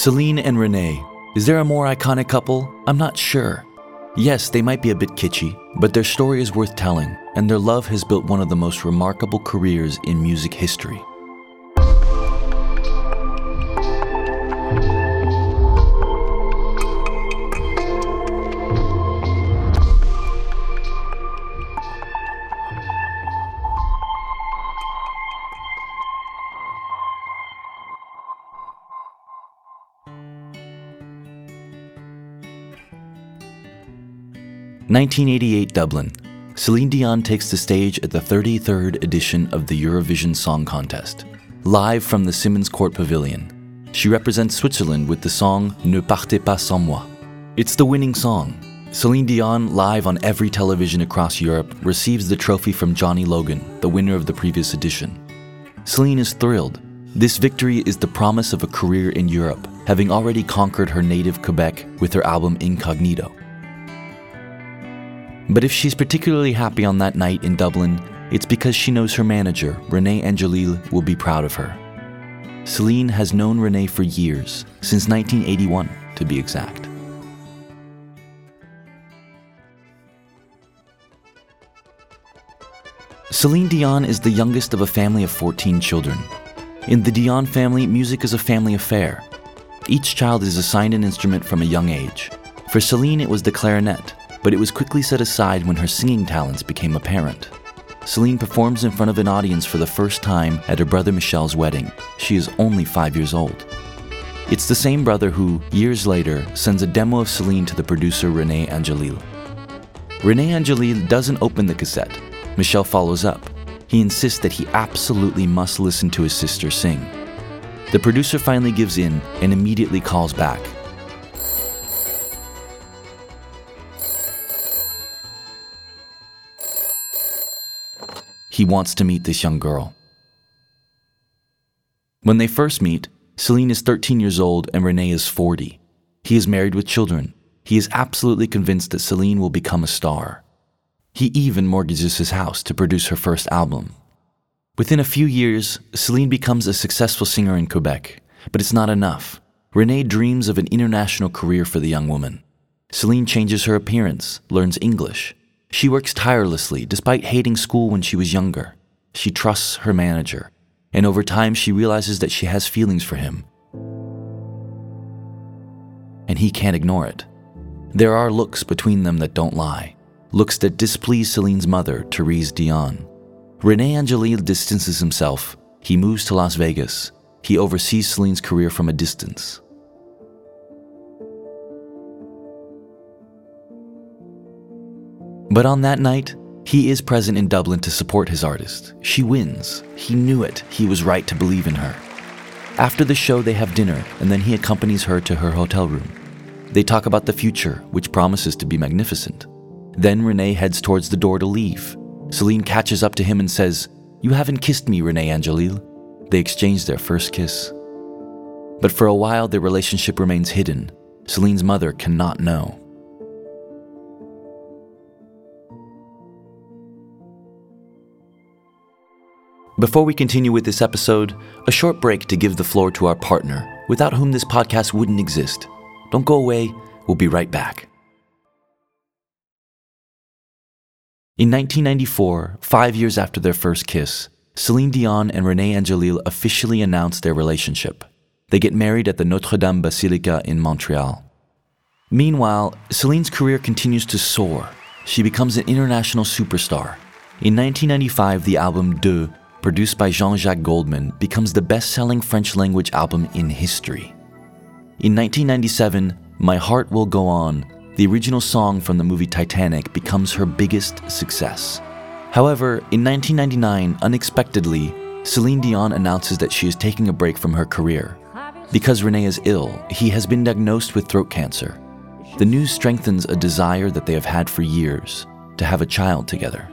Celine and René. Is there a more iconic couple? I'm not sure. Yes, they might be a bit kitschy, but their story is worth telling, and their love has built one of the most remarkable careers in music history. Nineteen eighty-eight Dublin. Celine Dion takes the stage at the 33rd edition of the Eurovision Song Contest, live from the Simmonscourt Pavilion. She represents Switzerland with the song Ne partez pas sans moi. It's the winning song. Celine Dion, live on every television across Europe, receives the trophy from Johnny Logan, the winner of the previous edition. Celine is thrilled. This victory is the promise of a career in Europe, having already conquered her native Quebec with her album Incognito. But if she's particularly happy on that night in Dublin, it's because she knows her manager, René Angelil, will be proud of her. Celine has known René for years, since 1981 to be exact. Celine Dion is the youngest of a family of 14 children. In the Dion family, music is a family affair. Each child is assigned an instrument from a young age. For Celine, it was the clarinet, but it was quickly set aside when her singing talents became apparent. Celine performs in front of an audience for the first time at her brother Michel's wedding. She is only five years old. It's the same brother who, years later, sends a demo of Celine to the producer Rene Angelil. Rene Angelil doesn't open the cassette. Michel follows up. He insists that he absolutely must listen to his sister sing. The producer finally gives in and immediately calls back. He wants to meet this young girl. When they first meet, Celine is 13 years old and René is 40. He is married with children. He is absolutely convinced that Celine will become a star. He even mortgages his house to produce her first album. Within a few years, Celine becomes a successful singer in Quebec, but it's not enough. René dreams of an international career for the young woman. Celine changes her appearance, learns English. She works tirelessly despite hating school when she was younger. She trusts her manager, and over time she realizes that she has feelings for him. And he can't ignore it. There are looks between them that don't lie, looks that displease Celine's mother, Therese Dion. Rene Angelil distances himself. He moves to Las Vegas. He oversees Celine's career from a distance. But on that night, he is present in Dublin to support his artist. She wins. He knew it. He was right to believe in her. After the show, they have dinner, and then he accompanies her to her hotel room. They talk about the future, which promises to be magnificent. Then René heads towards the door to leave. Celine catches up to him and says, You haven't kissed me, René Angelil. They exchange their first kiss. But for a while, their relationship remains hidden. Celine's mother cannot know. Before we continue with this episode, a short break to give the floor to our partner, without whom this podcast wouldn't exist. Don't go away, we'll be right back. In 1994, five years after their first kiss, Celine Dion and René Angelil officially announced their relationship. They get married at the Notre Dame Basilica in Montreal. Meanwhile, Celine's career continues to soar. She becomes an international superstar. In 1995, the album Deux, produced by Jean Jacques Goldman, becomes the best selling French language album in history. In 1997, My Heart Will Go On, the original song from the movie Titanic, becomes her biggest success. However, in 1999, unexpectedly, Celine Dion announces that she is taking a break from her career. Because Rene is ill, he has been diagnosed with throat cancer. The news strengthens a desire that they have had for years to have a child together.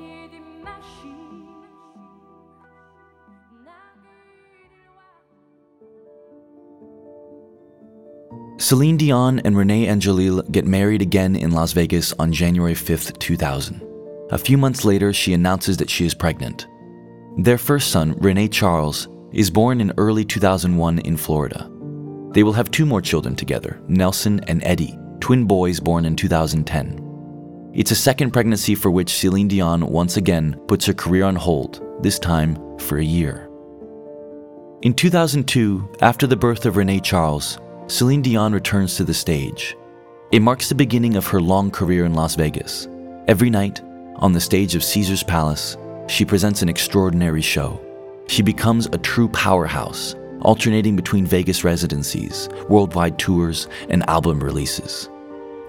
Celine Dion and René Angelil get married again in Las Vegas on January 5, 2000. A few months later, she announces that she is pregnant. Their first son, Rene Charles, is born in early 2001 in Florida. They will have two more children together, Nelson and Eddie, twin boys born in 2010. It's a second pregnancy for which Celine Dion once again puts her career on hold, this time for a year. In 2002, after the birth of Rene Charles, Celine Dion returns to the stage. It marks the beginning of her long career in Las Vegas. Every night, on the stage of Caesar's Palace, she presents an extraordinary show. She becomes a true powerhouse, alternating between Vegas residencies, worldwide tours, and album releases.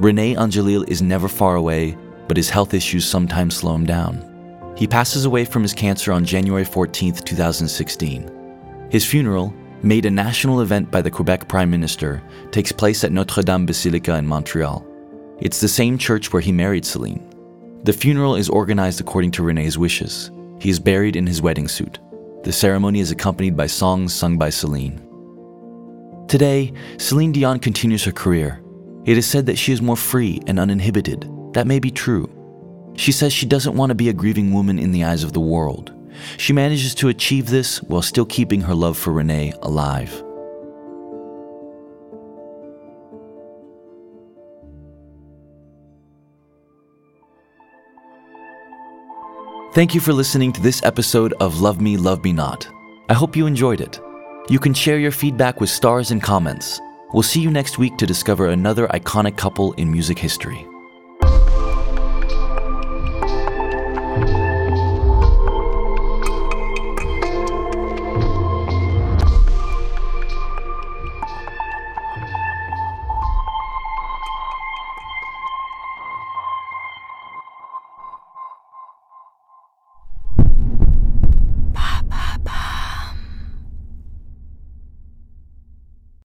Rene Angelil is never far away, but his health issues sometimes slow him down. He passes away from his cancer on January 14, 2016. His funeral, made a national event by the Quebec Prime Minister, takes place at Notre Dame Basilica in Montreal. It's the same church where he married Celine. The funeral is organized according to Rene's wishes. He is buried in his wedding suit. The ceremony is accompanied by songs sung by Celine. Today, Celine Dion continues her career. It is said that she is more free and uninhibited. That may be true. She says she doesn't want to be a grieving woman in the eyes of the world. She manages to achieve this while still keeping her love for René alive. Thank you for listening to this episode of Love Me, Love Me Not. I hope you enjoyed it. You can share your feedback with stars and comments. We'll see you next week to discover another iconic couple in music history.